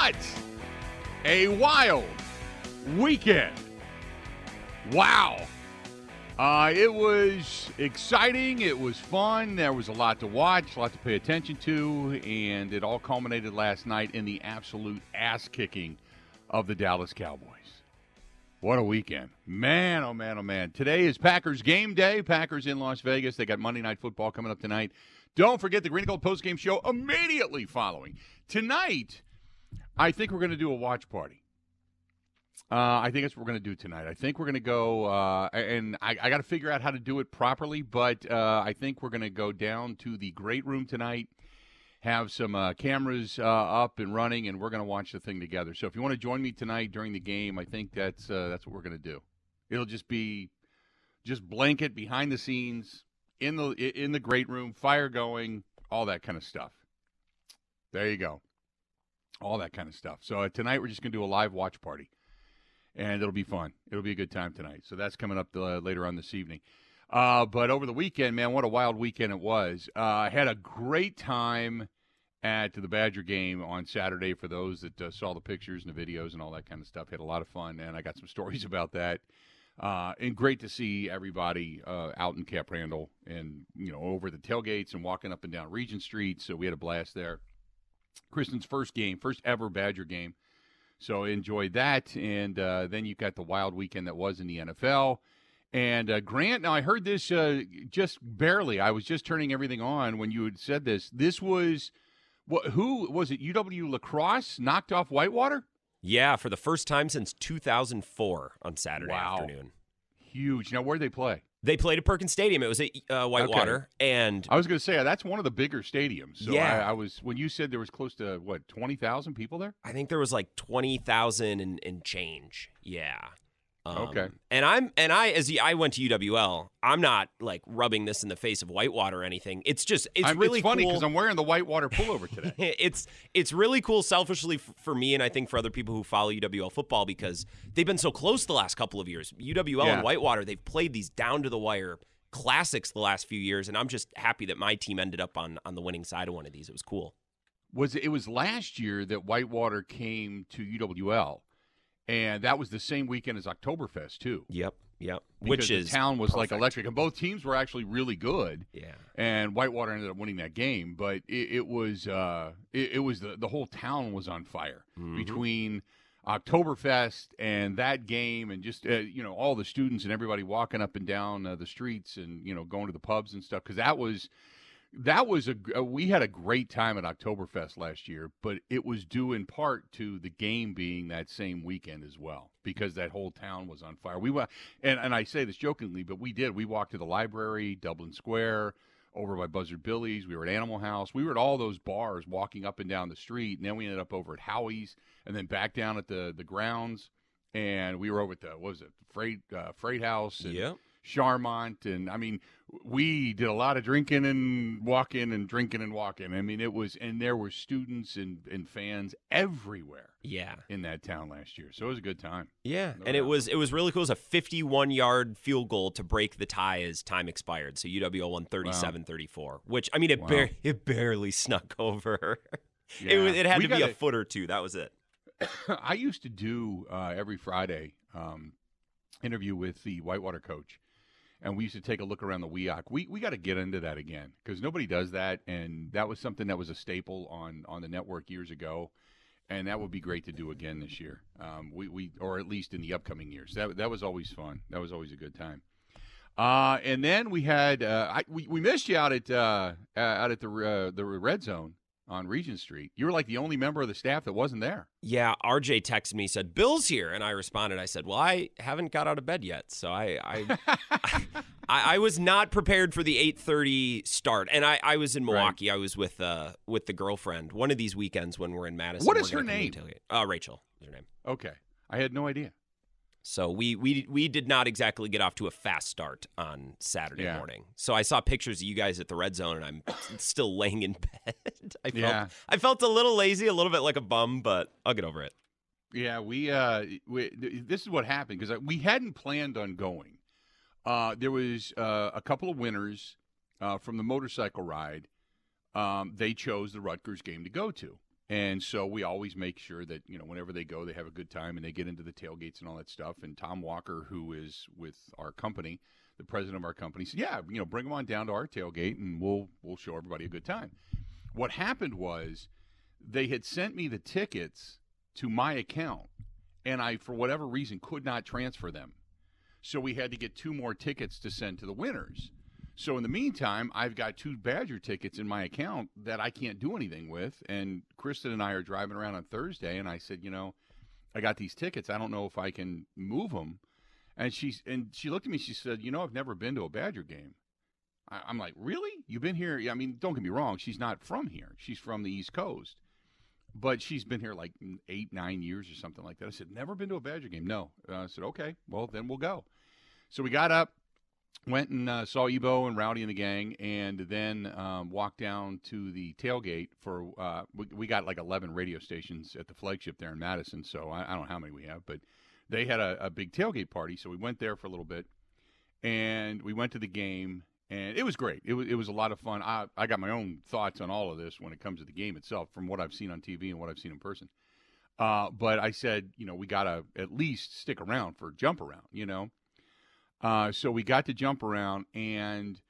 What a wild weekend! Wow. Uh, it was exciting. It was fun. There was a lot to watch, a lot to pay attention to, and it all culminated last night in the absolute ass kicking of the Dallas Cowboys. What a weekend. Man, oh man, oh man. Today is Packers game day. Packers in Las Vegas. They got Monday Night Football coming up tonight. Don't forget the Green and Gold postgame show immediately following. Tonight, I think we're going to do a watch party. Uh, I think that's what we're going to do tonight. I think we're going to go, uh, and I, I got to figure out how to do it properly, but uh, I think we're going to go down to the great room tonight, have some uh, cameras uh, up and running, and we're going to watch the thing together. So if you want to join me tonight during the game, I think that's uh, that's what we're going to do. It'll just be just blanket behind the scenes in the in the great room, fire going, all that kind of stuff. There you go, all that kind of stuff. So tonight we're just going to do a live watch party and it'll be fun. It'll be a good time tonight. So that's coming up uh, later on this evening. Uh, but over the weekend, man, what a wild weekend it was. Uh, I had a great time at the Badger game on Saturday for those that uh, saw the pictures and the videos and all that kind of stuff. Had a lot of fun, and I got some stories about that. Uh, and great to see everybody uh, out in Camp Randall and you know over the tailgates and walking up and down Regent Street. So we had a blast there. Kristen's first game, first ever Badger game so enjoyed that. And uh, then you got the wild weekend that was in the NFL. And uh, Grant, now I heard this uh, just barely. I was just turning everything on when you had said this. This was what? Who was it? UW La Crosse knocked off Whitewater. Yeah, for the first time since 2004 on Saturday wow. afternoon. Huge. Now, where did they play? They played at Perkins Stadium. It was at uh, Whitewater, okay. and I was going to say that's one of the bigger stadiums. So yeah, I, I, was when you said there was close to what twenty thousand people there. I think there was like twenty thousand and, and change. Yeah. Um, okay. And I'm and I as I went to UWL, I'm not like rubbing this in the face of Whitewater or anything. It's just it's I'm, really it's funny because cool. I'm wearing the Whitewater pullover today. it's it's really cool selfishly for me and I think for other people who follow UWL football because they've been so close the last couple of years. UWL yeah. and Whitewater, they've played these down to the wire classics the last few years and I'm just happy that my team ended up on on the winning side of one of these. It was cool. Was it was last year that Whitewater came to UWL and that was the same weekend as Oktoberfest too. Yep, yep. Because Which is town was perfect. like electric, and both teams were actually really good. Yeah, and Whitewater ended up winning that game, but it, it was uh, it, it, was the the whole town was on fire mm-hmm. between Oktoberfest and that game, and just uh, you know all the students and everybody walking up and down uh, the streets and you know going to the pubs and stuff because that was that was a uh, we had a great time at Oktoberfest last year, but it was due in part to the game being that same weekend as well because that whole town was on fire. We went and and I say this jokingly, but we did. We walked to the library, Dublin Square, over by Buzzard Billy's. We were at Animal House. We were at all those bars, walking up and down the street, and then we ended up over at Howie's, and then back down at the the grounds, and we were over at the what was it Freight uh, Freight House and. Yep. Charmant, and I mean, we did a lot of drinking and walking and drinking and walking. I mean, it was, and there were students and, and fans everywhere. Yeah, in that town last year, so it was a good time. Yeah, No and it was it was really cool. It was a 51 yard field goal to break the tie as time expired. So UWO won 37-34, which I mean it Wow. bar- it barely snuck over. it Yeah. was, it had We to be a gotta- foot or two. That was it. I used to do uh, every Friday um, interview with the Whitewater coach, and we used to take a look around the WIAC. We we got to get into that again because nobody does that, and that was something that was a staple on on the network years ago, and that would be great to do again this year. Um, we we or at least in the upcoming years. That that was always fun. That was always a good time. Uh, and then we had uh, I, we we missed you out at uh, out at the uh, the red zone on Regent Street. You were like the only member of the staff that wasn't there. Yeah, RJ texted me said Bill's here, and I responded. I said, "Well, I haven't got out of bed yet, so I I I, I was not prepared for the 8:30 start, and I, I was in Right. Milwaukee. I was with uh with the girlfriend one of these weekends when we're in Madison. What is her name? Uh, Rachel is her name. Okay, I had no idea. So we we we did not exactly get off to a fast start on Saturday Yeah. morning. So I saw pictures of you guys at the red zone, and I'm still laying in bed. I felt Yeah. I felt a little lazy, a little bit like a bum, but I'll get over it. Yeah, we, uh, we this is what happened because we hadn't planned on going. Uh, there was uh, a couple of winners uh, from the motorcycle ride. Um, they chose the Rutgers game to go to, And so we always make sure that, you know, whenever they go, they have a good time and they get into the tailgates and all that stuff. And Tom Walker, who is with our company, the president of our company, said, Yeah, you know, bring them on down to our tailgate and we'll we'll show everybody a good time. What happened was they had sent me the tickets to my account and I, for whatever reason, could not transfer them. So we had to get two more tickets to send to the winners. So in the meantime, I've got two Badger tickets in my account that I can't do anything with. And Kristen and I are driving around on Thursday, and I said, you know, I got these tickets. I don't know if I can move them. And she and she looked at me. She said, you know, I've never been to a Badger game. I, I'm like, really? You've been here? I mean, don't get me wrong. She's not from here. She's from the East Coast but she's been here like eight, nine years or something like that. I said, never been to a Badger game. No. Uh, I said, okay, well, then we'll go. So we got up, went and uh, saw Ebo and Rowdy and the gang, and then um, walked down to the tailgate for. Uh, we, we, got like eleven radio stations at the flagship there in Madison, so I, I don't know how many we have, but they had a, a, big tailgate party, so we went there for a little bit, and we went to the game, and it was great. It was it was a lot of fun. I I got my own thoughts on all of this when it comes to the game itself, from what I've seen on TV and what I've seen in person. Uh, but I said, you know, we got to at least stick around for jump around, you know. Uh, so we got to jump around, and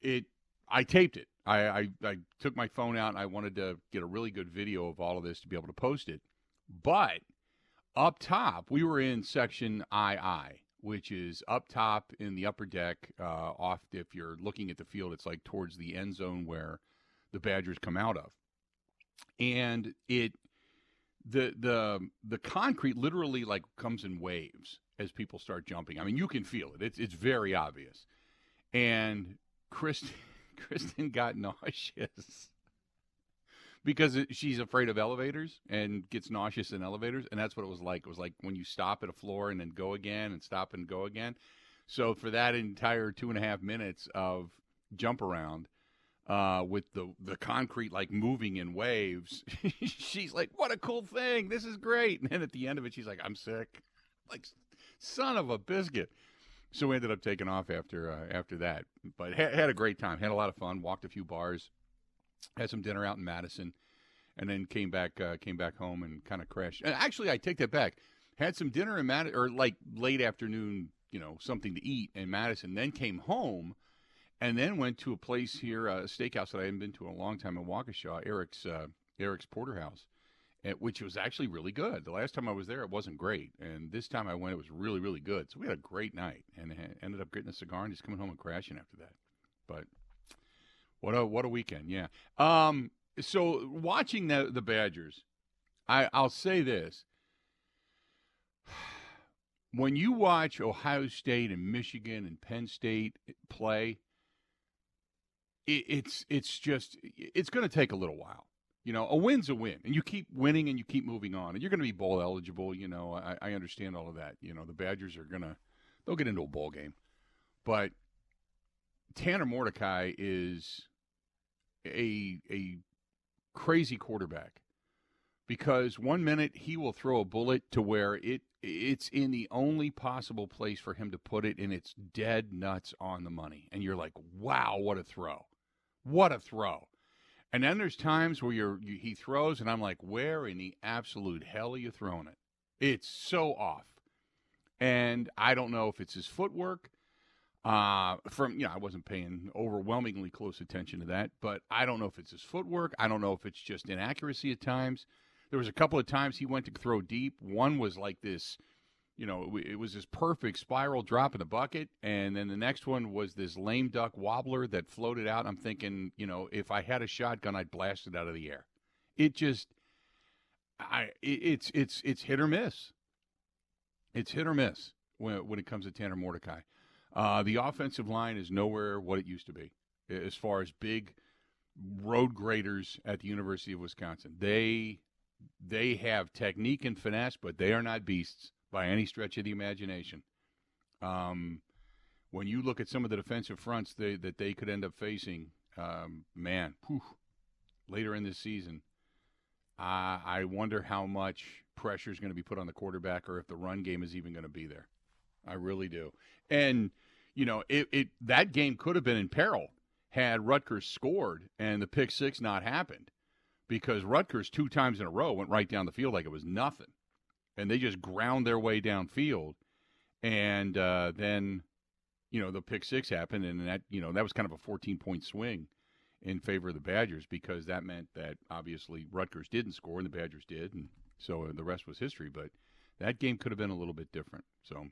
it. I taped it. I, I, I took my phone out. and I wanted to get a really good video of all of this to be able to post it. But up top, we were in section II, which is up top in the upper deck. Uh, off, if you're looking at the field, it's like towards the end zone where the Badgers come out of, and it the the the concrete literally like comes in waves as people start jumping. I mean, you can feel it. It's it's very obvious. And Kristen Kristen got nauseous because she's afraid of elevators and gets nauseous in elevators, and that's what it was like. It was like when you stop at a floor and then go again and stop and go again. So for that entire two and a half minutes of jump around, uh, with the the concrete like moving in waves. she's like, "What a cool thing! This is great!" And then at the end of it, she's like, "I'm sick." Like, son of a biscuit. So we ended up taking off after uh, after that, but ha- had a great time. Had a lot of fun. Walked a few bars, had some dinner out in Madison, and then came back uh, came back home and kind of crashed. And actually, I take that back. Had some dinner in Madison, or like late afternoon, you know, something to eat in Madison. Then came home and then went to a place here, a steakhouse that I hadn't been to in a long time in Waukesha, Eric's uh, Eric's Porterhouse, which was actually really good. The last time I was there, it wasn't great, and this time I went, it was really really good. So we had a great night, and ended up getting a cigar and just coming home and crashing after that. But what a what a weekend, yeah. Um, so watching the the Badgers, I I'll say this. When you watch Ohio State and Michigan and Penn State play, it, it's it's just it's going to take a little while. You know, a win's a win, and you keep winning and you keep moving on, and you're going to be bowl eligible. You know, I, I understand all of that. You know, the Badgers are going to they'll get into a bowl game, but Tanner Mordecai is a a crazy quarterback because one minute he will throw a bullet to where it it's in the only possible place for him to put it and it's dead nuts on the money and you're like wow what a throw what a throw. And then there's times where you're you, he throws, and I'm like, where in the absolute hell are you throwing it? It's so off. And I don't know if it's his footwork. Uh, from you know, I wasn't paying overwhelmingly close attention to that, but I don't know if it's his footwork. I don't know if it's just inaccuracy at times. There was a couple of times he went to throw deep. One was like this you know, it was this perfect spiral drop in the bucket, and then the next one was this lame duck wobbler that floated out. I'm thinking, you know, if I had a shotgun, I'd blast it out of the air. It just, I, it's it's it's hit or miss. It's hit or miss when when it comes to Tanner Mordecai. Uh, the offensive line is nowhere what it used to be as far as big road graders at the University of Wisconsin. They they have technique and finesse, but they are not beasts by any stretch of the imagination. Um, when you look at some of the defensive fronts they, that they could end up facing, um, man, whew, later in this season, uh, I wonder how much pressure is going to be put on the quarterback, or if the run game is even going to be there. I really do. And you know, it, it that game could have been in peril had Rutgers scored and the pick six not happened. because Rutgers two times in a row went right down the field like it was nothing, and they just ground their way downfield, and uh, then you know the pick six happened, and that you know that was kind of a 14 point swing in favor of the Badgers because that meant that obviously Rutgers didn't score and the Badgers did, and so the rest was history. But that game could have been a little bit different. So,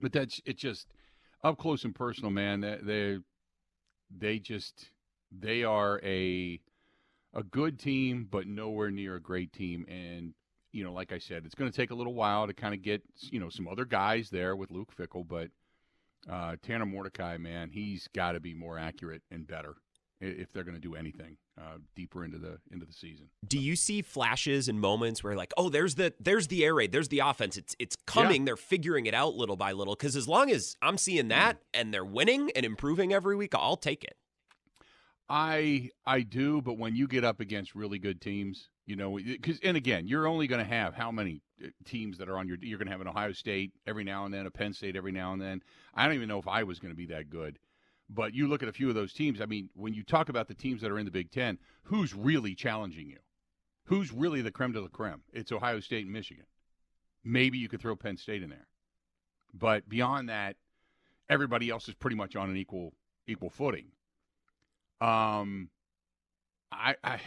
but that's it. Just up close and personal, man. They they just they are a a good team, but nowhere near a great team. And you know, like I said, it's going to take a little while to kind of get you know some other guys there with Luke Fickell, but uh, Tanner Mordecai, man, he's got to be more accurate and better if they're going to do anything uh, deeper into the into the season. Do you see flashes and moments where like, oh, there's the there's the air raid, there's the offense. It's it's coming. Yeah. They're figuring it out little by little. Because as long as I'm seeing that mm. and they're winning and improving every week, I'll take it. I I do, but when you get up against really good teams, you know, because and again, you're only going to have how many uh, teams that are on your. You're going to have an Ohio State every now and then, a Penn State every now and then. I don't even know if I was going to be that good. But you look at a few of those teams. I mean, when you talk about the teams that are in the Big Ten, who's really challenging you? Who's really the creme de la creme? It's Ohio State and Michigan. Maybe you could throw Penn State in there, but beyond that, everybody else is pretty much on an equal equal footing. Um, I, I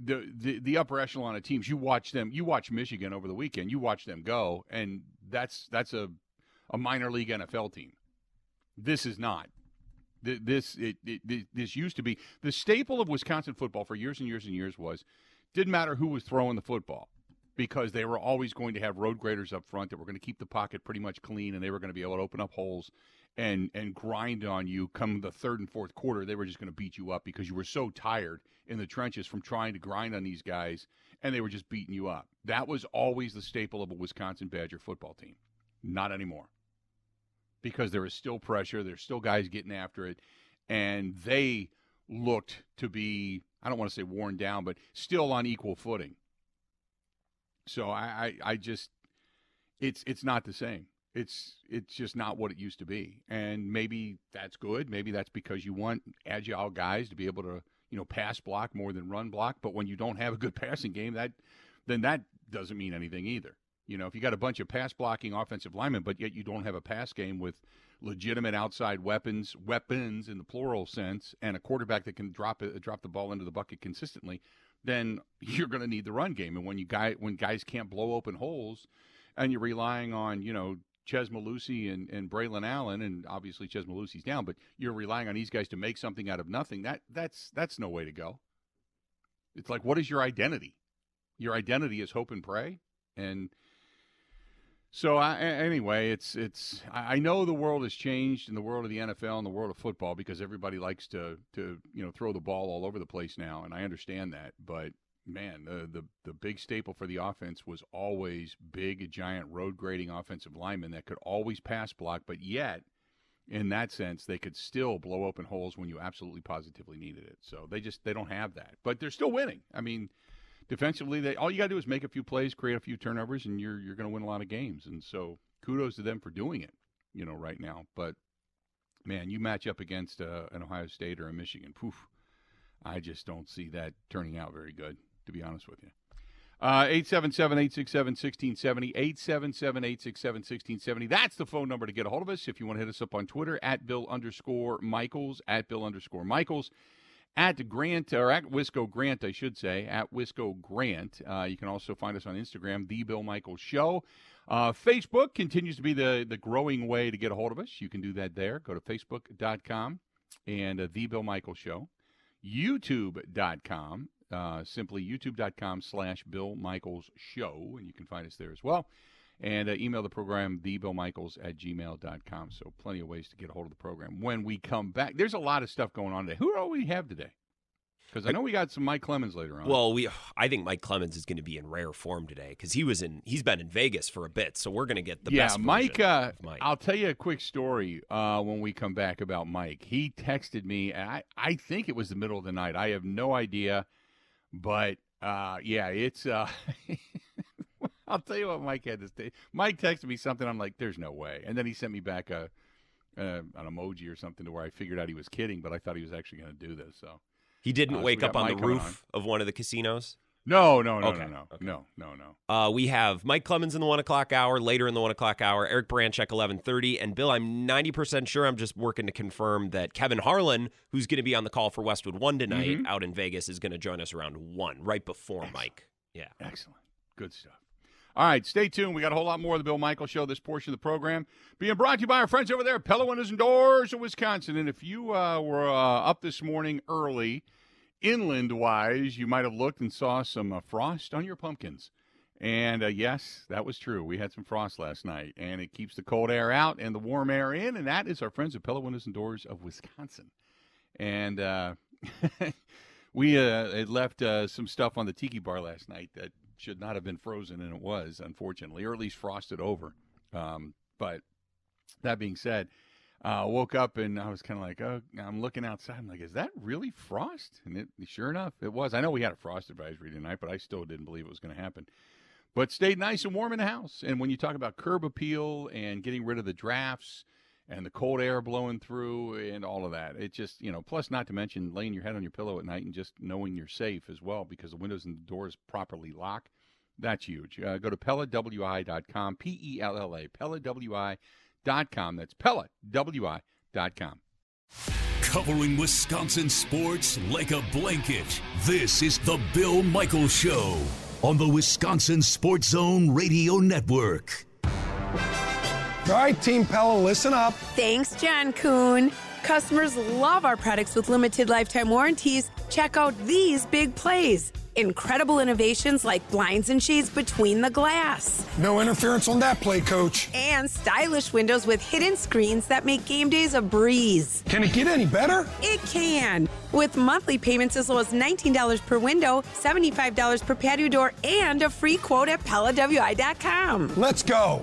the, the the upper echelon of teams. You watch them. You watch Michigan over the weekend. You watch them go, and that's that's a a minor league NFL team. This is not. This it, it, this used to be the staple of Wisconsin football for years and years and years was didn't matter who was throwing the football because they were always going to have road graders up front that were going to keep the pocket pretty much clean and they were going to be able to open up holes and and grind on you come the third and fourth quarter they were just going to beat you up because you were so tired in the trenches from trying to grind on these guys and they were just beating you up that was always the staple of a Wisconsin Badger football team not anymore because there is still pressure. There's still guys getting after it, and they looked to be I don't want to say worn down, but still on equal footing. So I, I, I just it's it's not the same. It's it's just not what it used to be, and maybe that's good. Maybe that's because you want agile guys to be able to you know pass block more than run block. But when you don't have a good passing game, that then that doesn't mean anything either. You know, if you got a bunch of pass blocking offensive linemen, but yet you don't have a pass game with legitimate outside weapons, weapons in the plural sense, and a quarterback that can drop it, drop the ball into the bucket consistently, then you're going to need the run game. And when you guy when guys can't blow open holes, and you're relying on you know Chez Mellusi and, and Braylon Allen, and obviously Chez Mellusi's down, but you're relying on these guys to make something out of nothing. That that's that's no way to go. It's like, what is your identity? Your identity is hope and pray, and so I, anyway, it's it's I know the world has changed in the world of the NFL and the world of football because everybody likes to to you know throw the ball all over the place now, and I understand that. But man, the the the big staple for the offense was always big, giant road grading offensive linemen that could always pass block, but yet in that sense they could still blow open holes when you absolutely positively needed it. So they just they don't have that, but they're still winning. I mean defensively, they all you got to do is make a few plays, create a few turnovers, and you're you're going to win a lot of games. And so, kudos to them for doing it. You know, right now. But man, you match up against uh, an Ohio State or a Michigan. Poof, I just don't see that turning out very good. To be honest with you. Uh, 877 867 1670. 877 867 1670. That's the phone number to get a hold of us. If you want to hit us up on Twitter, at Bill underscore Michaels, at Bill underscore Michaels at Grant or at Wisco Grant, I should say, at Wisco Grant. Uh, you can also find us on Instagram, The Bill Michaels Show. Uh, Facebook continues to be the, the growing way to get a hold of us. You can do that there. Go to facebook.com and uh, The Bill Michaels Show. YouTube.com, uh, simply youtube.com slash Bill Michaels Show, and you can find us there as well. And uh, email the program, thebillmichaels at gmail.com. So plenty of ways to get a hold of the program. When we come back, there's a lot of stuff going on today. Who do we have today? Because I know we got some Mike Clemens later on. Well, we I think Mike Clemens is going to be in rare form today because he was in he's been in Vegas for a bit, so we're going to get the yeah, best. Mike, uh, Mike. I'll tell you a quick story uh, when we come back about Mike. He texted me, and I I think it was the middle of the night. I have no idea, but uh, yeah, it's. Uh, I'll tell you what Mike had to say. Mike texted me something. I'm like, there's no way. And then he sent me back a, an emoji or something to where I figured out he was kidding, but I thought he was actually going to do this. So He didn't Uh, wake we up on Mike the roof of one of the casinos. No, no, no, Okay, no, no, okay. no, no, no. Uh, we have Mike Clemens in the one o'clock hour, later in the one o'clock hour, Eric Baranczyk eleven thirty, and Bill. I'm ninety percent sure. I'm just working to confirm that Kevin Harlan, who's going to be on the call for Westwood One tonight Mhm. out in Vegas, is going to join us around one, right before Mike. Yeah. Excellent. Good stuff. All right, stay tuned. We got a whole lot more of the Bill Michael Show, this portion of the program. Being brought to you by our friends over there at Pella Windows and Doors of Wisconsin. And if you uh, were uh, up this morning early, inland wise, you might have looked and saw some uh, frost on your pumpkins. And uh, yes, that was true. We had some frost last night, and it keeps the cold air out and the warm air in. And that is our friends at Pella Windows and Doors of Wisconsin. And uh, we uh, had left uh, some stuff on the tiki bar last night that should not have been frozen, and it was, unfortunately, or at least frosted over. Um, but that being said, uh, woke up and I was kind of like, oh, I'm looking outside. I'm like, is that really frost? And it, sure enough, it was. I know we had a frost advisory tonight, but I still didn't believe it was going to happen. But stayed nice and warm in the house. And when you talk about curb appeal and getting rid of the drafts and the cold air blowing through and all of that, it just, you know, plus not to mention laying your head on your pillow at night and just knowing you're safe as well because the windows and the doors properly lock. That's huge. Uh, go to PellaWI.com, P E L L A, PellaWI.com. That's PellaWI.com. Covering Wisconsin sports like a blanket. This is the Bill Michael Show on the Wisconsin Sports Zone Radio Network. All right, Team Pella, listen up. Thanks, John Kuhn. Customers love our products with limited lifetime warranties. Check out these big plays. Incredible innovations like blinds and shades between the glass. No interference on that play, coach. And stylish windows with hidden screens that make game days a breeze. Can it get any better? It can. With monthly payments as low as $19 per window, $75 per patio door, and a free quote at PellaWI.com. Let's go.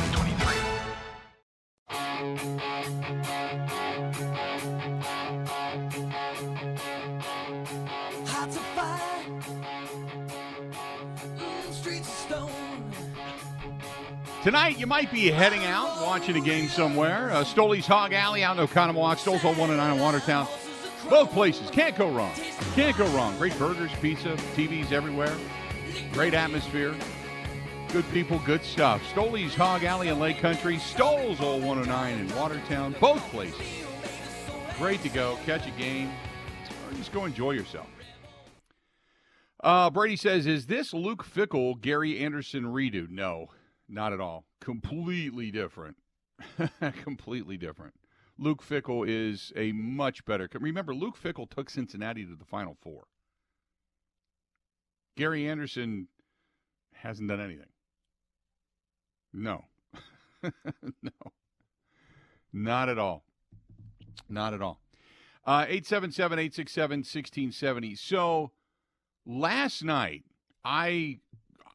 Mm. Tonight, you might be heading out, watching a game somewhere. Uh, Stoley's Hog Alley out in Oconomowoc, Stoles Hall 1 and 9 in Watertown. Both places. Can't go wrong. Can't go wrong. Great burgers, pizza, TVs everywhere. Great atmosphere. Good people, good stuff. Stoley's Hog Alley in Lake Country. Stoles Hall 109 in Watertown. Both places. Great to go. Catch a game. Or just go enjoy yourself. Uh, Brady says, "Is this Luke Fickell, Gary Anderson redo?" No, not at all. Completely different. Completely different. Luke Fickell is a much better. Remember, Luke Fickell took Cincinnati to the Final Four. Gary Anderson hasn't done anything. No, no, not at all. Not at all. Uh, 877 867 1670. So last night, I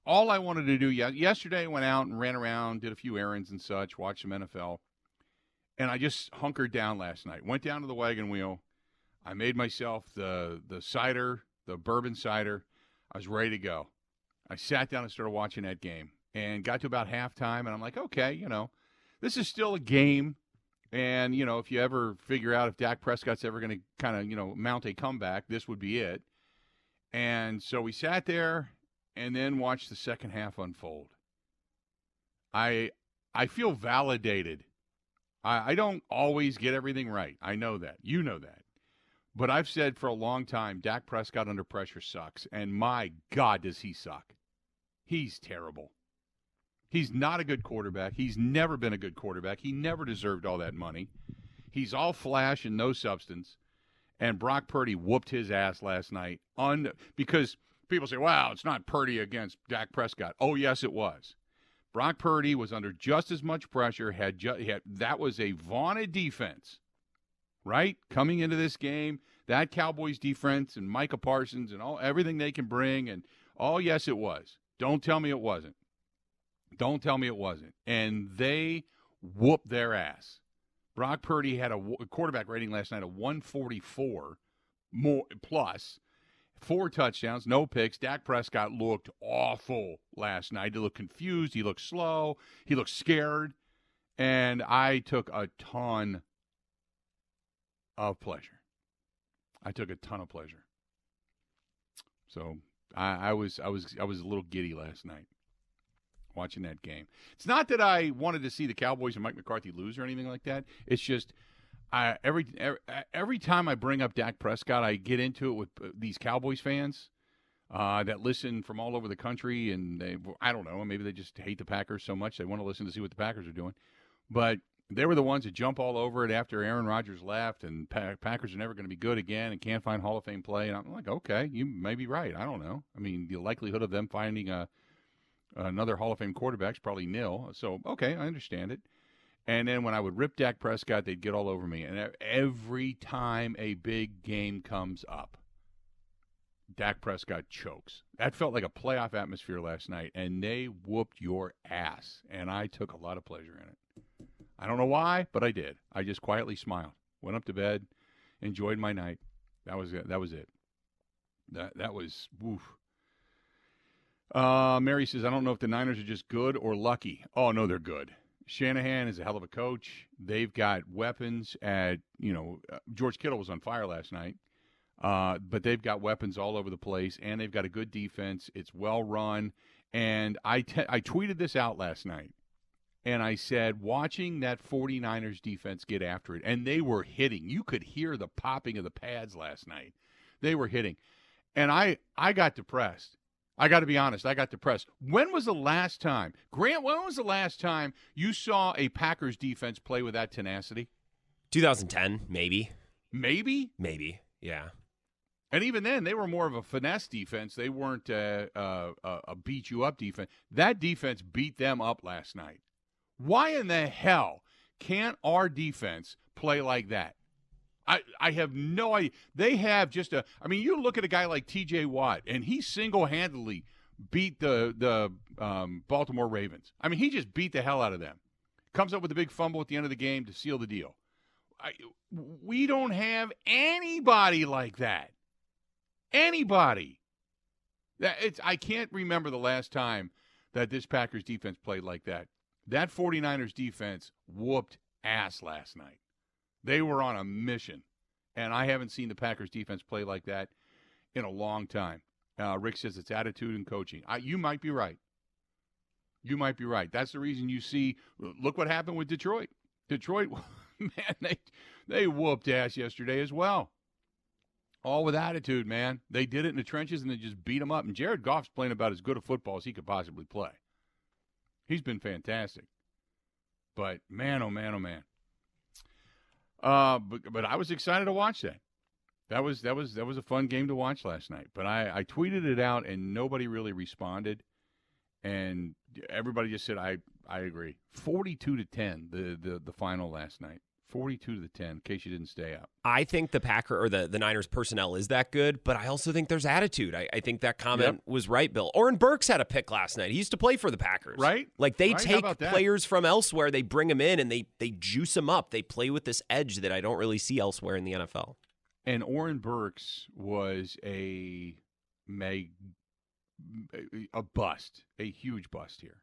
all I wanted to do yesterday I went out and ran around, did a few errands and such, watched some NFL, and I just hunkered down last night. Went down to the wagon wheel. I made myself the the cider, the bourbon cider. I was ready to go. I sat down and started watching that game, and got to about halftime, and I'm like, okay, you know, this is still a game. And, you know, if you ever figure out if Dak Prescott's ever going to kind of, you know, mount a comeback, this would be it. And so we sat there and then watched the second half unfold. I I feel validated. I, I don't always get everything right. I know that. You know that. But I've said for a long time, Dak Prescott under pressure sucks. And my God, does he suck. He's terrible. He's not a good quarterback. He's never been a good quarterback. He never deserved all that money. He's all flash and no substance. And Brock Purdy whooped his ass last night on because people say, "Wow, it's not Purdy against Dak Prescott." Oh, yes, it was. Brock Purdy was under just as much pressure. Had, ju- had that was a vaunted defense, right? Coming into this game, that Cowboys defense and Micah Parsons and all everything they can bring and oh yes it was. Don't tell me it wasn't. Don't tell me it wasn't. And they whooped their ass. Brock Purdy had a quarterback rating last night of 144 more plus, four touchdowns, no picks. Dak Prescott looked awful last night. He looked confused. He looked slow. He looked scared. And I took a ton of pleasure. I took a ton of pleasure. So I, I was I was I was a little giddy last night watching that game. It's not that I wanted to see the Cowboys and Mike McCarthy lose or anything like that. It's just I every every, every time I bring up Dak Prescott, I get into it with uh, these Cowboys fans uh, that listen from all over the country, and they I don't know, maybe they just hate the Packers so much they want to listen to see what the Packers are doing, but. They were the ones that jump all over it after Aaron Rodgers left, and pa- Packers are never going to be good again and can't find Hall of Fame play. And I'm like, okay, you may be right. I don't know. I mean, the likelihood of them finding a another Hall of Fame quarterback's probably nil. So okay, I understand it. And then when I would rip Dak Prescott, they'd get all over me. And every time a big game comes up, Dak Prescott chokes. That felt like a playoff atmosphere last night, and they whooped your ass. And I took a lot of pleasure in it. I don't know why, but I did. I just quietly smiled, went up to bed, enjoyed my night. That was. That was it. That that was woof. Uh, Mary says, I don't know if the Niners are just good or lucky. Oh no, they're good. Shanahan is a hell of a coach. They've got weapons at you know uh, George Kittle was on fire last night, uh, but they've got weapons all over the place, and they've got a good defense. It's well run, and I I tweeted this out last night, and I said watching that 49ers defense get after it, and they were hitting. You could hear the popping of the pads last night. They were hitting, and I I got depressed. I got to be honest, I got depressed. When was the last time, Grant, when was the last time you saw a Packers defense play with that tenacity? 2010, maybe, Maybe. maybe, yeah. And even then, they were more of a finesse defense. They weren't uh, uh, uh, a beat you up defense. That defense beat them up last night. Why in the hell can't our defense play like that? I, I have no idea. They have just a. I mean, you look at a guy like T.J. Watt, and he single handedly beat the the um, Baltimore Ravens. I mean, he just beat the hell out of them. Comes up with a big fumble at the end of the game to seal the deal. I, we don't have anybody like that. Anybody. That it's. I can't remember the last time that this Packers defense played like that. That 49ers defense whooped ass last night. They were on a mission, and I haven't seen the Packers defense play like that in a long time. Uh, Rick says it's attitude and coaching. I, you might be right. You might be right. That's the reason you see. Look what happened with Detroit. Detroit, man, they they whooped ass yesterday as well. All with attitude, man. They did it in the trenches and they just beat them up. And Jared Goff's playing about as good a football as he could possibly play. He's been fantastic. But man, oh man, oh man. Uh, but but I was excited to watch that. That was that was that was a fun game to watch last night. But I I tweeted it out and nobody really responded, and everybody just said I I agree. Forty two to ten the the the final last night. Forty two to the ten. In case you didn't stay up. I think the Packer or the, the Niners personnel is that good, but I also think there's attitude. I, I think that comment Yep. was right, Bill. Oren Burks had a pick last night. He used to play for the Packers. Right? Like they Right, take players from elsewhere, they bring them in and they they juice them up. They play with this edge that I don't really see elsewhere in the NFL. And Oren Burks was a mag, a bust, a huge bust here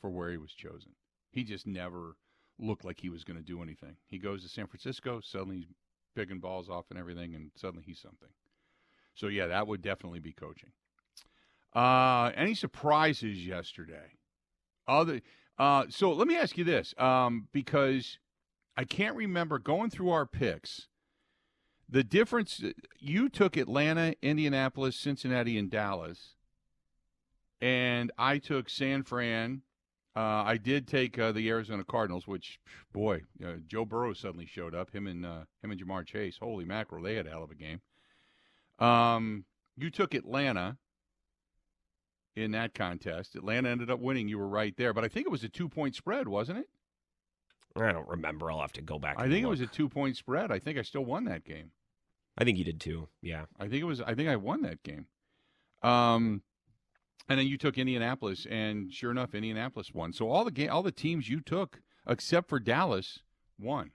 for where he was chosen. He just never looked like he was going to do anything. He goes to San Francisco, suddenly he's picking balls off and everything, and suddenly he's something. So yeah, that would definitely be coaching. Uh, any surprises yesterday? Other, uh, so let me ask you this, um, because I can't remember going through our picks. The difference you took Atlanta, Indianapolis, Cincinnati, and Dallas, and I took San Fran. Uh, I did take uh, the Arizona Cardinals, which boy, uh, Joe Burrow suddenly showed up. Him and uh, him and Ja'Marr Chase. Holy mackerel, they had a hell of a game. Um, you took Atlanta in that contest. Atlanta ended up winning. You were right there, but I think it was a two point spread, wasn't it? I don't remember. I'll have to go back. I think it was a two point spread. I think I still won that game. I think you did too. Yeah. I think it was. I think I won that game. Um, and then you took Indianapolis, and sure enough, Indianapolis won. So all the game, all the teams you took, except for Dallas, won.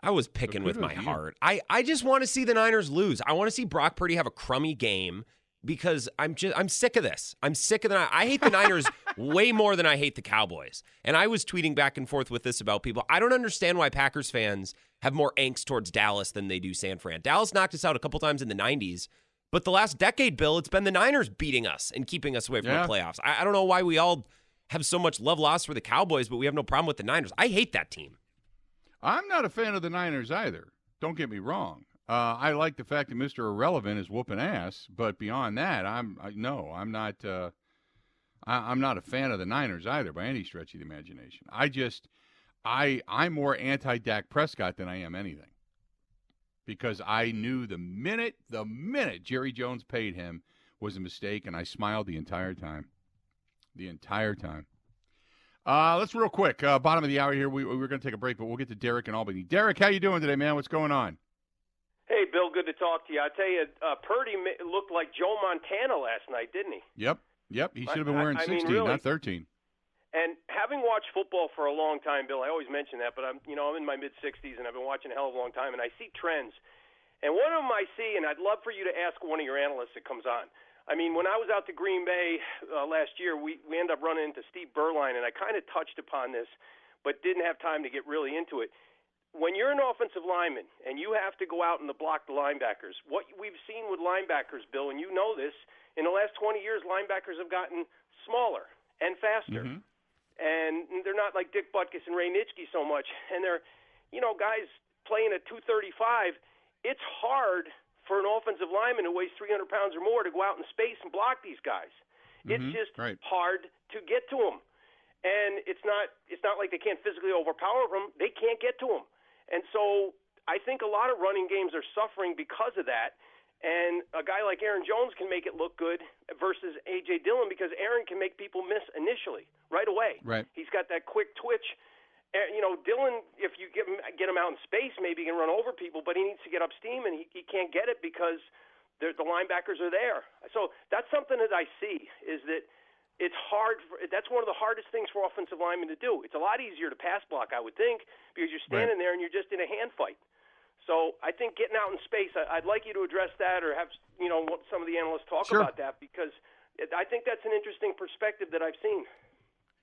I was picking with my kudos to you. heart. I, I just want to see the Niners lose. I want to see Brock Purdy have a crummy game because I'm just I'm sick of this. I'm sick of the I hate the Niners way more than I hate the Cowboys. And I was tweeting back and forth with this about people. I don't understand why Packers fans have more angst towards Dallas than they do San Fran. Dallas knocked us out a couple times in the 90s, but the last decade, Bill, it's been the Niners beating us and keeping us away from Yeah. the playoffs. I, I don't know why we all have so much love lost for the Cowboys, but we have no problem with the Niners. I hate that team. I'm not a fan of the Niners either. Don't get me wrong. Uh, I like the fact that Mr. Irrelevant is whooping ass, but beyond that, I'm I, no, I'm not. Uh, I, I'm not a fan of the Niners either by any stretch of the imagination. I just, I, I'm more anti Dak Prescott than I am anything, because I knew the minute, the minute Jerry Jones paid him was a mistake, and I smiled the entire time, the entire time. Uh, let's real quick. Uh, bottom of the hour here. We, we we're going to take a break, but we'll get to Derek in Albany. Derek, how you doing today, man? What's going on? Hey, Bill, good to talk to you. I tell you, uh, Purdy looked like Joe Montana last night, didn't he? Yep, yep. He should have been wearing I mean, 16, really. not 13. And having watched football for a long time, Bill, I always mention that, but I'm, you know, I'm in my mid 60s and I've been watching a hell of a long time, and I see trends. And one of them I see, and I'd love for you to ask one of your analysts that comes on. I mean, when I was out to Green Bay uh, last year, we we ended up running into Steve Berline, and I kind of touched upon this, but didn't have time to get really into it. When you're an offensive lineman and you have to go out and block the linebackers, what we've seen with linebackers, Bill, and you know this, in the last 20 years, linebackers have gotten smaller and faster Mhm. And they're not like Dick Butkus and Ray Nitschke so much. And they're, you know, guys playing at 235. It's hard for an offensive lineman who weighs 300 pounds or more to go out in space and block these guys. It's Mhm, just right. hard to get to them, and it's not. It's not like they can't physically overpower them. They can't get to them, and so I think a lot of running games are suffering because of that. And a guy like Aaron Jones can make it look good versus AJ Dillon because Aaron can make people miss initially, right away. Right. He's got that quick twitch. Uh, you know, Dillon, if you get him, get him out in space, maybe he can run over people, but he needs to get up steam, and he, he can't get it because the, the linebackers are there. So that's something that I see is that it's hard. For, that's one of the hardest things for offensive linemen to do. It's a lot easier to pass block, I would think, because you're standing there and you're just in a hand fight. So I think getting out in space, I, I'd like you to address that or have you know some of the analysts talk Sure. about that because I think that's an interesting perspective that I've seen.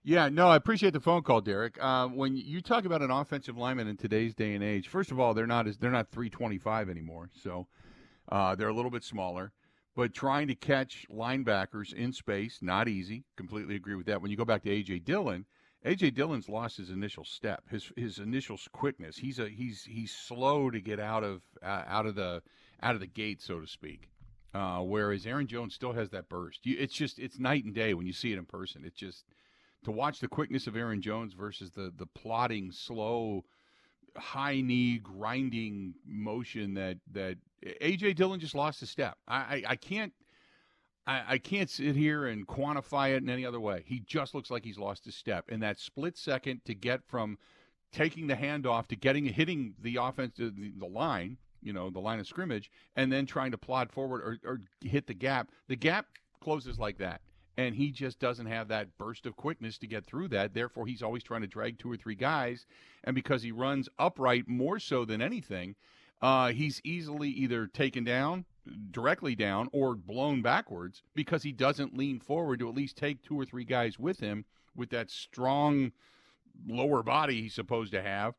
Yeah, no, I appreciate the phone call, Derek. Uh, when you talk about an offensive lineman in today's day and age, first of all, they're not as they're not 325 anymore, so uh, they're a little bit smaller. But trying to catch linebackers in space, not easy. Completely agree with that. When you go back to AJ Dillon, AJ Dillon's lost his initial step, his his initial quickness. He's a he's he's slow to get out of uh, out of the out of the gate, so to speak. Uh, whereas Aaron Jones still has that burst. You, it's just it's night and day when you see it in person. It's just to watch the quickness of Aaron Jones versus the the plodding, slow, high knee grinding motion that that AJ Dillon just lost a step. I I, I can't. I, I can't sit here and quantify it in any other way. He just looks like he's lost his step. In that split second to get from taking the handoff to getting hitting the offense the, the line, you know, the line of scrimmage, and then trying to plod forward or, or hit the gap. The gap closes like that. And he just doesn't have that burst of quickness to get through that. Therefore, he's always trying to drag two or three guys. And because he runs upright more so than anything, uh, he's easily either taken down, directly down, or blown backwards because he doesn't lean forward to at least take two or three guys with him with that strong lower body he's supposed to have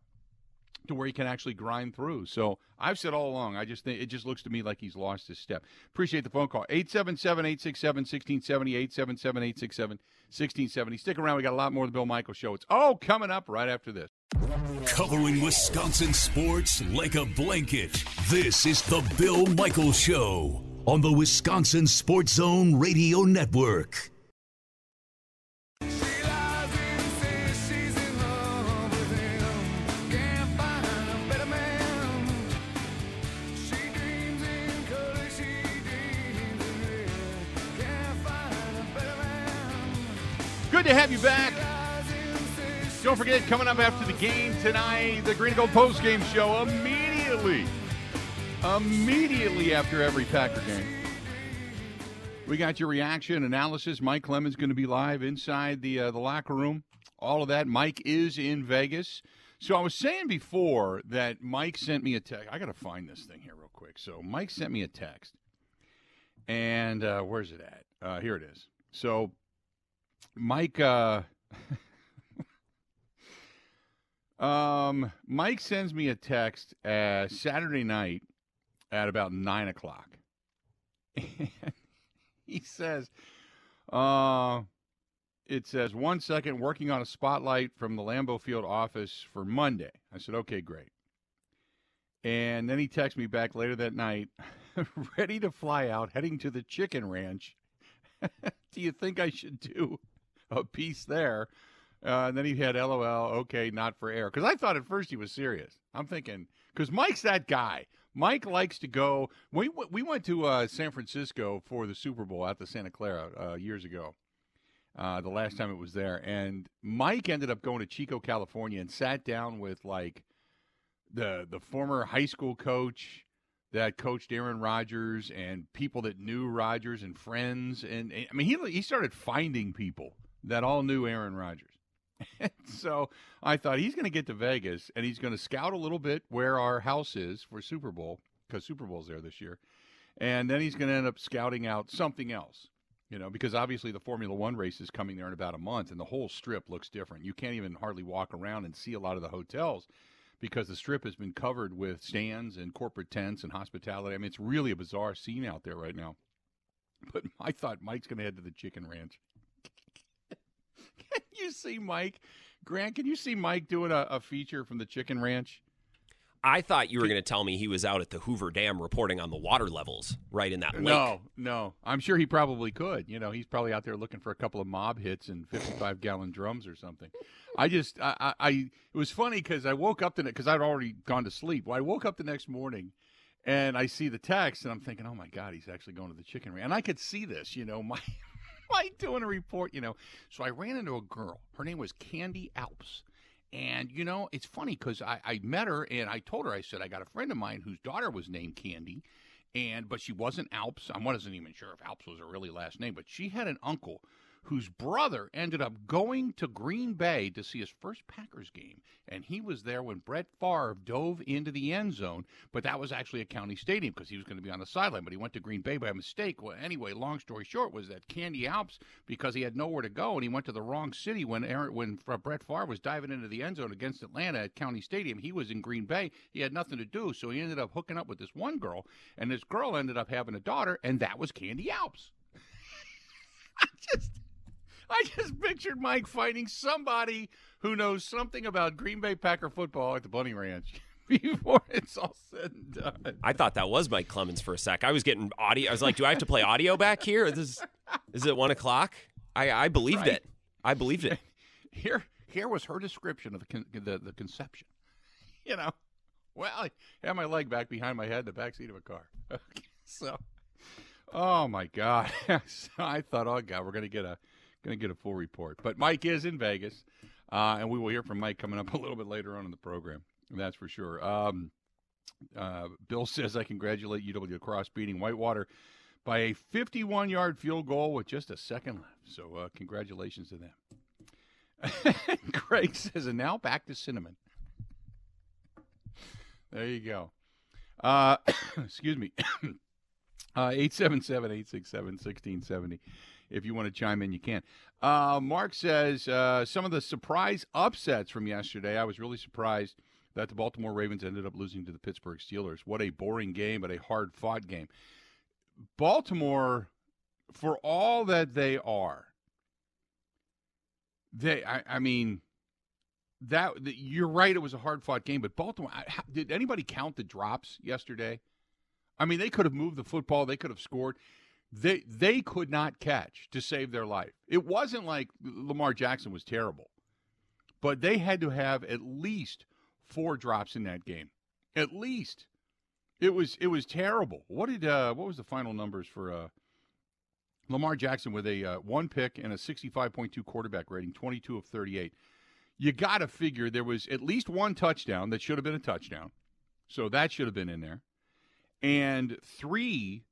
to where he can actually grind through. So I've said all along, I just think it just looks to me like he's lost his step. Appreciate the phone call. 877-867-1670, 877-867-1670. Stick around. We got a lot more of the Bill Michael Show. It's all coming up right after this. Covering Wisconsin sports like a blanket. This is the Bill Michael Show on the Wisconsin Sports Zone Radio Network. Good to have you back. Don't forget, coming up after the game tonight, the Green and Gold Post Game Show immediately immediately after every Packer game. We got your reaction analysis. Mike Clemens going to be live inside the uh, the locker room. All of that. Mike is in Vegas. So I was saying before that Mike sent me a text. I got to find this thing here real quick. So Mike sent me a text, and uh, where's it at? Uh, here it is. So Mike, uh, um, Mike sends me a text uh, Saturday night at about nine o'clock. And he says, uh, it says one second working on a spotlight from the Lambeau Field office for Monday. I said, okay, great. And then he texts me back later that night, ready to fly out, heading to the chicken ranch. do you think I should do a piece there? Uh, and then he had LOL, okay, not for air. Because I thought at first he was serious. I'm thinking, because Mike's that guy. Mike likes to go. We we went to uh, San Francisco for the Super Bowl at the Santa Clara uh, years ago. Uh, the last time it was there, and Mike ended up going to Chico, California, and sat down with like the the former high school coach that coached Aaron Rodgers and people that knew Rodgers and friends, and, and I mean he he started finding people that all knew Aaron Rodgers. so I thought he's going to get to Vegas and he's going to scout a little bit where our house is for Super Bowl because Super Bowl's there this year, and then he's going to end up scouting out something else. You know, because obviously the Formula One race is coming there in about a month, and the whole strip looks different. You can't even hardly walk around and see a lot of the hotels because the strip has been covered with stands and corporate tents and hospitality. I mean, it's really a bizarre scene out there right now. But I thought Mike's going to head to the Chicken Ranch. You see Mike? Grant, can you see Mike doing a, a feature from the Chicken Ranch? I thought you were going to tell me he was out at the Hoover Dam reporting on the water levels right in that lake. No, no. I'm sure he probably could. You know, he's probably out there looking for a couple of mob hits and 55 gallon drums or something. I just, I, I, it was funny because I woke up the because I'd already gone to sleep. Well, I woke up the next morning and I see the text and I'm thinking, oh my god, he's actually going to the chicken ranch. And I could see this, you know, my. Mike doing a report, you know. So I ran into a girl. Her name was Candy Alps. And, you know, it's funny because I, I met her and I told her, I said, I got a friend of mine whose daughter was named Candy. And, but she wasn't Alps. I wasn't even sure if Alps was her really last name, but she had an uncle whose brother ended up going to Green Bay to see his first Packers game. And he was there when Brett Favre dove into the end zone, but that was actually a county stadium because he was going to be on the sideline. But he went to Green Bay by mistake. Well, anyway, long story short was that Candy Alps, because he had nowhere to go and he went to the wrong city when Aaron, when Brett Favre was diving into the end zone against Atlanta at County Stadium. He was in Green Bay. He had nothing to do, so he ended up hooking up with this one girl, and this girl ended up having a daughter, and that was Candy Alps. I just I just pictured Mike fighting somebody who knows something about Green Bay Packer football at the Bunny Ranch before it's all said and done. I thought that was Mike Clemens for a sec. I was getting audio. I was like, do I have to play audio back here? Is, this, is it one o'clock? I, I believed Right. it. I believed it. Here, here was her description of the con- the, the conception. You know, well, I had my leg back behind my head in the back seat of a car. So, oh my God! so I thought, oh God, we're gonna get a gonna get a full report. But Mike is in Vegas, uh, and we will hear from Mike coming up a little bit later on in the program. That's for sure. Um, uh, Bill says I congratulate UW Cross beating Whitewater by a 51 yard field goal with just a second left. So, uh, congratulations to them. Craig says, and now back to cinnamon. There you go. Uh, excuse me. Uh, 877 867 1670. If you want to chime in, you can. Uh, Mark says uh, some of the surprise upsets from yesterday. I was really surprised that the Baltimore Ravens ended up losing to the Pittsburgh Steelers. What a boring game, but a hard fought game. Baltimore, for all that they are, they, I, I mean, that you're right. It was a hard fought game, but Baltimore. Did anybody count the drops yesterday? I mean, they could have moved the football. They could have scored. They they could not catch to save their life. It wasn't like Lamar Jackson was terrible, but they had to have at least four drops in that game. At least it was it was terrible. What did uh, what was the final numbers for uh, Lamar Jackson with a uh, one pick and a 65.2 quarterback rating, 22 of 38. You got to figure there was at least one touchdown that should have been a touchdown. So that should have been in there. and three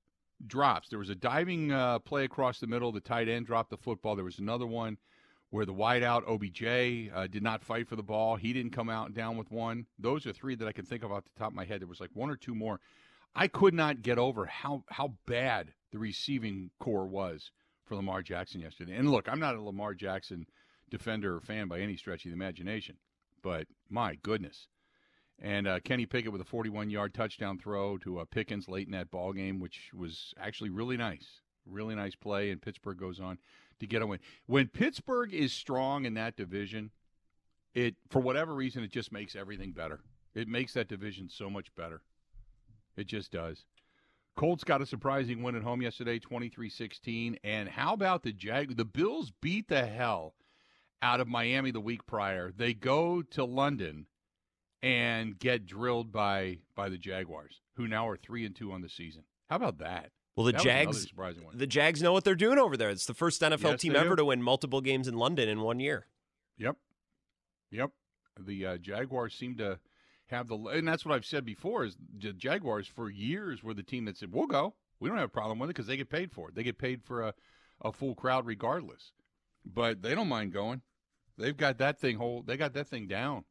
drops. There was a diving uh, play across the middle. The tight end dropped the football. There was another one where the wideout OBJ uh, did not fight for the ball. He didn't come out down with one. Those are three that I can think of off the top of my head. There was like one or two more. I could not get over how how bad the receiving corps was for Lamar Jackson yesterday. And look, I'm not a Lamar Jackson defender or fan by any stretch of the imagination, but my goodness. And uh, Kenny Pickett with a 41-yard touchdown throw to uh, Pickens late in that ball game, which was actually really nice, really nice play. And Pittsburgh goes on to get a win. When Pittsburgh is strong in that division, it for whatever reason it just makes everything better. It makes that division so much better. It just does. Colts got a surprising win at home yesterday, 23-16. And how about the Jag the Bills beat the hell out of Miami the week prior. They go to London and get drilled by by the Jaguars, who now are 3 and 2 on the season. How about that? Well, the That Jags, the Jags know what they're doing over there. It's the first NFL Yes, team ever do. to win multiple games in London in one year. Yep. Yep. The uh, Jaguars seem to have the, and that's what I've said before is the Jaguars for years were the team that said, we'll go. We don't have a problem with it because they get paid for it. They get paid for a, a full crowd regardless. But they don't mind going. They've got that thing whole, they got that thing down.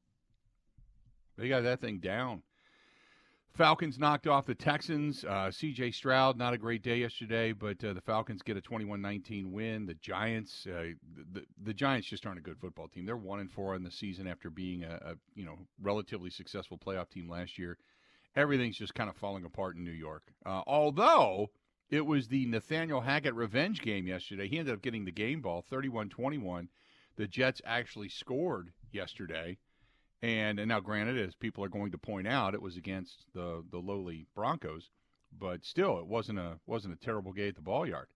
They got that thing down. Falcons knocked off the Texans. Uh, C.J. Stroud, not a great day yesterday, but uh, the Falcons get a 21-19 win. The Giants, uh, the, the Giants just aren't a good football team. They're one and four in the season after being a, a you know relatively successful playoff team last year. Everything's just kind of falling apart in New York. Uh, although it was the Nathaniel Hackett revenge game yesterday, he ended up getting the game ball, 31-21. The Jets actually scored yesterday. And, and now, granted, as people are going to point out, it was against the, the lowly Broncos, but still, it wasn't a wasn't a terrible game at the ball yard.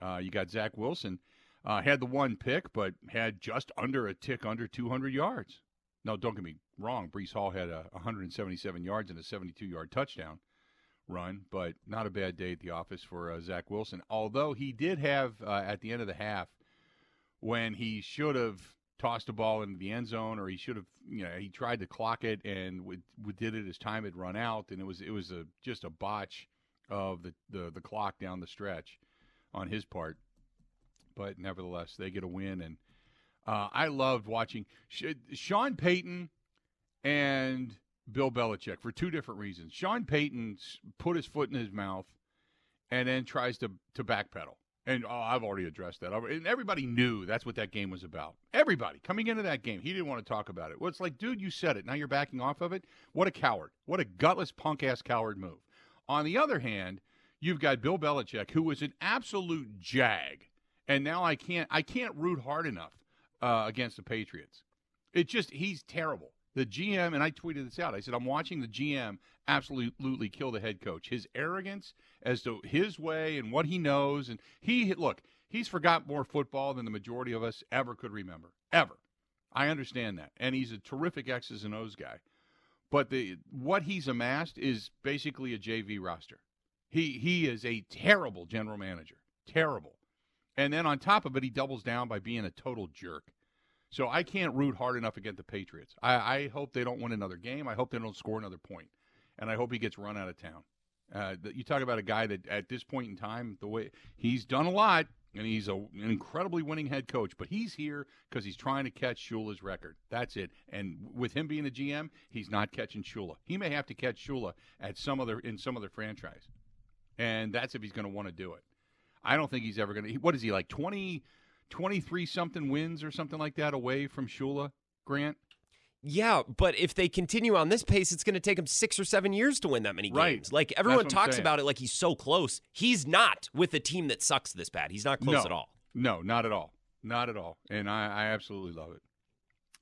Uh, you got Zach Wilson uh, had the one pick, but had just under a tick under 200 yards. No, don't get me wrong. Breece Hall had a 177 yards and a 72 yard touchdown run, but not a bad day at the office for uh, Zach Wilson. Although he did have uh, at the end of the half when he should have tossed a ball into the end zone, or he should have, you know, he tried to clock it and we, we did it as time had run out, and it was it was a just a botch of the, the the clock down the stretch on his part. But nevertheless, they get a win, and uh, I loved watching Sean Payton and Bill Belichick for two different reasons. Sean Payton put his foot in his mouth and then tries to to backpedal. And oh, I've already addressed that. And everybody knew that's what that game was about. Everybody coming into that game, he didn't want to talk about it. Well, it's like, dude, you said it. Now you're backing off of it. What a coward! What a gutless punk ass coward move. On the other hand, you've got Bill Belichick, who was an absolute jag, and now I can't I can't root hard enough uh, against the Patriots. It just he's terrible. The GM and I tweeted this out. I said I'm watching the GM absolutely kill the head coach. His arrogance as to his way and what he knows, and he look he's forgot more football than the majority of us ever could remember. Ever. I understand that, and he's a terrific X's and O's guy. But the what he's amassed is basically a JV roster. He he is a terrible general manager. Terrible. And then on top of it, he doubles down by being a total jerk. So I can't root hard enough against the Patriots. I, I hope they don't win another game. I hope they don't score another point, and I hope he gets run out of town. Uh, you talk about a guy that at this point in time, the way he's done a lot, and he's a, an incredibly winning head coach, but he's here because he's trying to catch Shula's record. That's it. And with him being a GM, he's not catching Shula. He may have to catch Shula at some other in some other franchise, and that's if he's going to want to do it. I don't think he's ever going to. What is he like 20, 23 something wins or something like that away from Shula? Grant. Yeah, but if they continue on this pace, it's going to take him six or seven years to win that many games. Like everyone That's what I'm talks about it like he's so close. He's not with a team that sucks this bad. He's not close no, at all. No, not at all. Not at all. And I, I absolutely love it.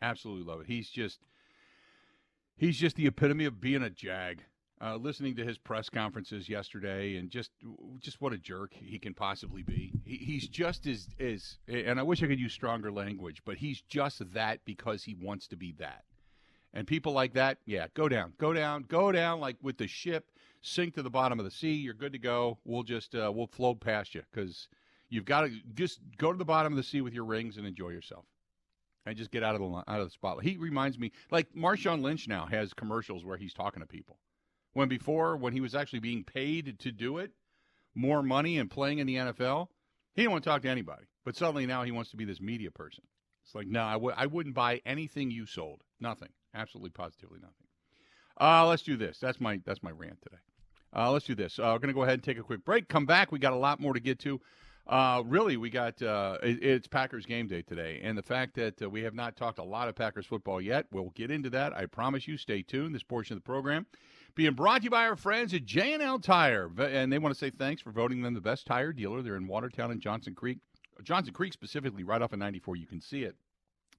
Absolutely love it. He's just he's just the epitome of being a jag. Uh, listening to his press conferences yesterday, and just just what a jerk he can possibly be. He, he's just as as, and I wish I could use stronger language, but he's just that because he wants to be that. And people like that, yeah, go down, go down, go down, like with the ship, sink to the bottom of the sea. You're good to go. We'll just uh, we'll float past you because you've got to just go to the bottom of the sea with your rings and enjoy yourself, and just get out of the out of the spotlight. He reminds me like Marshawn Lynch now has commercials where he's talking to people. When before, when he was actually being paid to do it, more money and playing in the NFL, he didn't want to talk to anybody. But suddenly now he wants to be this media person. It's like, no, I w- I wouldn't buy anything you sold. Nothing. Absolutely, positively nothing. Uh, let's do this. That's my that's my rant today. Uh, let's do this. Uh, we're going to go ahead and take a quick break. Come back. We got a lot more to get to. Uh, really, we got uh, it, it's Packers game day today, and the fact that uh, we have not talked a lot of Packers football yet, we'll get into that. I promise you. Stay tuned. This portion of the program being brought to you by our friends at J&L Tire, and they want to say thanks for voting them the best tire dealer. They're in Watertown and Johnson Creek, Johnson Creek specifically, right off of 94. You can see it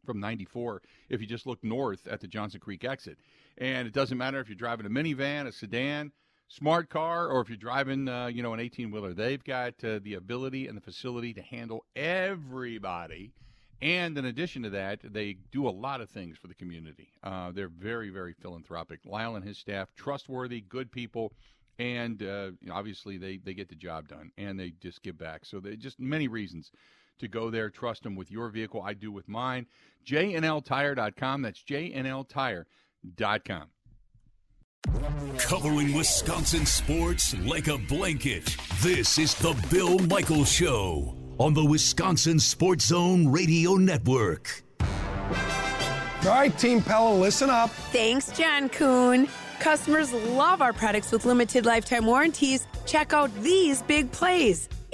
from 94 if you just look north at the Johnson Creek exit. And it doesn't matter if you're driving a minivan, a sedan, smart car, or if you're driving, uh, you know, an 18 wheeler. They've got uh, the ability and the facility to handle everybody. And in addition to that, they do a lot of things for the community. Uh, they're very, very philanthropic. Lyle and his staff, trustworthy, good people, and uh, obviously they, they get the job done and they just give back. So they just many reasons to go there. Trust them with your vehicle. I do with mine. JNLTire.com. That's JNLTire.com. Covering Wisconsin sports like a blanket. This is the Bill Michaels Show on the Wisconsin Sports Zone Radio Network. All right, Team Pella, listen up. Thanks, John Kuhn. Customers love our products with limited lifetime warranties. Check out these big plays.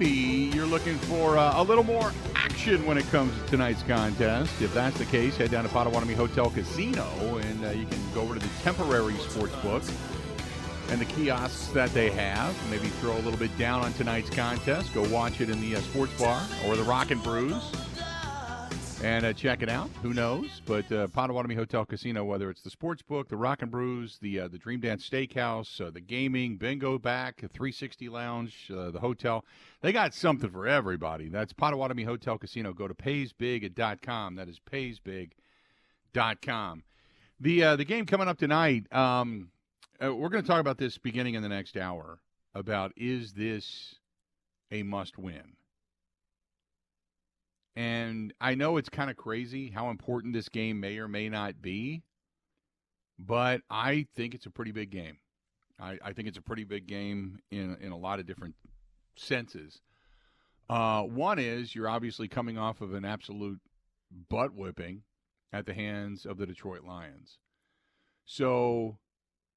Maybe you're looking for uh, a little more action when it comes to tonight's contest. If that's the case, head down to Potawatomi Hotel Casino and uh, you can go over to the temporary sports book and the kiosks that they have. Maybe throw a little bit down on tonight's contest. Go watch it in the uh, sports bar or the Rock and Brews and uh, check it out. Who knows? But uh, Potawatomi Hotel Casino, whether it's the sports book, the Rock and Brews, the uh, the Dream Dance Steakhouse, uh, the gaming, bingo back, 360 Lounge, uh, the hotel, they got something for everybody. That's Potawatomi Hotel Casino. Go to paysbig.com. That is paysbig.com. The uh, the game coming up tonight. Um, uh, we're going to talk about this beginning in the next hour. About is this a must win? And I know it's kind of crazy how important this game may or may not be, but I think it's a pretty big game. I, I think it's a pretty big game in in a lot of different senses. Uh, one is you're obviously coming off of an absolute butt whipping at the hands of the Detroit Lions. So,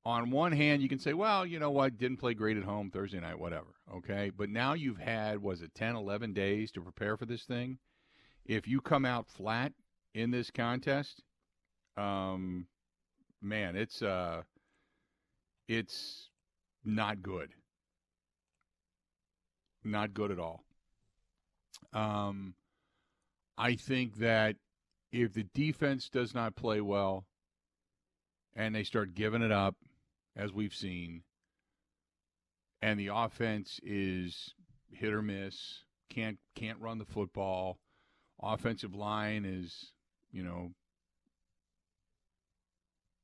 on one hand, you can say, well, you know what, didn't play great at home Thursday night, whatever. Okay. But now you've had, was it 10, 11 days to prepare for this thing? If you come out flat in this contest, um, man, it's uh, it's not good. Not good at all. Um, I think that if the defense does not play well, and they start giving it up, as we've seen, and the offense is hit or miss, can't can't run the football offensive line is, you know,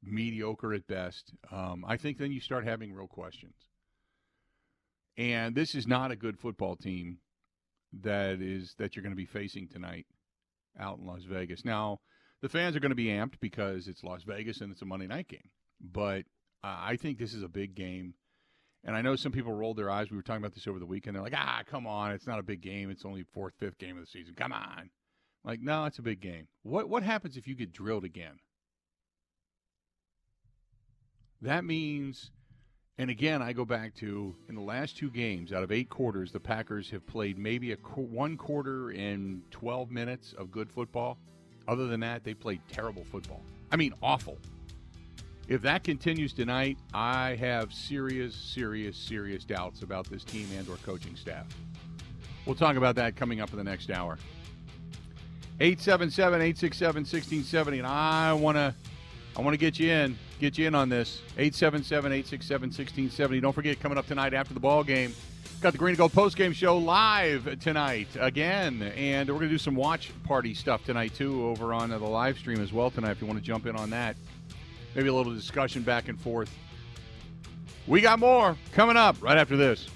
mediocre at best, um, I think then you start having real questions. And this is not a good football team that is that you're going to be facing tonight out in Las Vegas. Now, the fans are going to be amped because it's Las Vegas and it's a Monday night game. But uh, I think this is a big game, And I know some people rolled their eyes. We were talking about this over the weekend. They're like, ah, come on. It's not a big game. It's only fourth, fifth game of the season. Come on. Like, no, it's a big game. What what happens if you get drilled again? That means, and again, I go back to in the last two games out of eight quarters, the Packers have played maybe a qu- one quarter in 12 minutes of good football. Other than that, they played terrible football. I mean, awful. If that continues tonight, I have serious, serious, serious doubts about this team and/or coaching staff. We'll talk about that coming up in the next hour. 877-867-1670 and I want to I want to get you in, get you in on this. 877-867-1670. Don't forget coming up tonight after the ball game. Got the Green and Gold post game show live tonight again, and we're going to do some watch party stuff tonight too over on the live stream as well tonight if you want to jump in on that. Maybe a little discussion back and forth. We got more coming up right after this.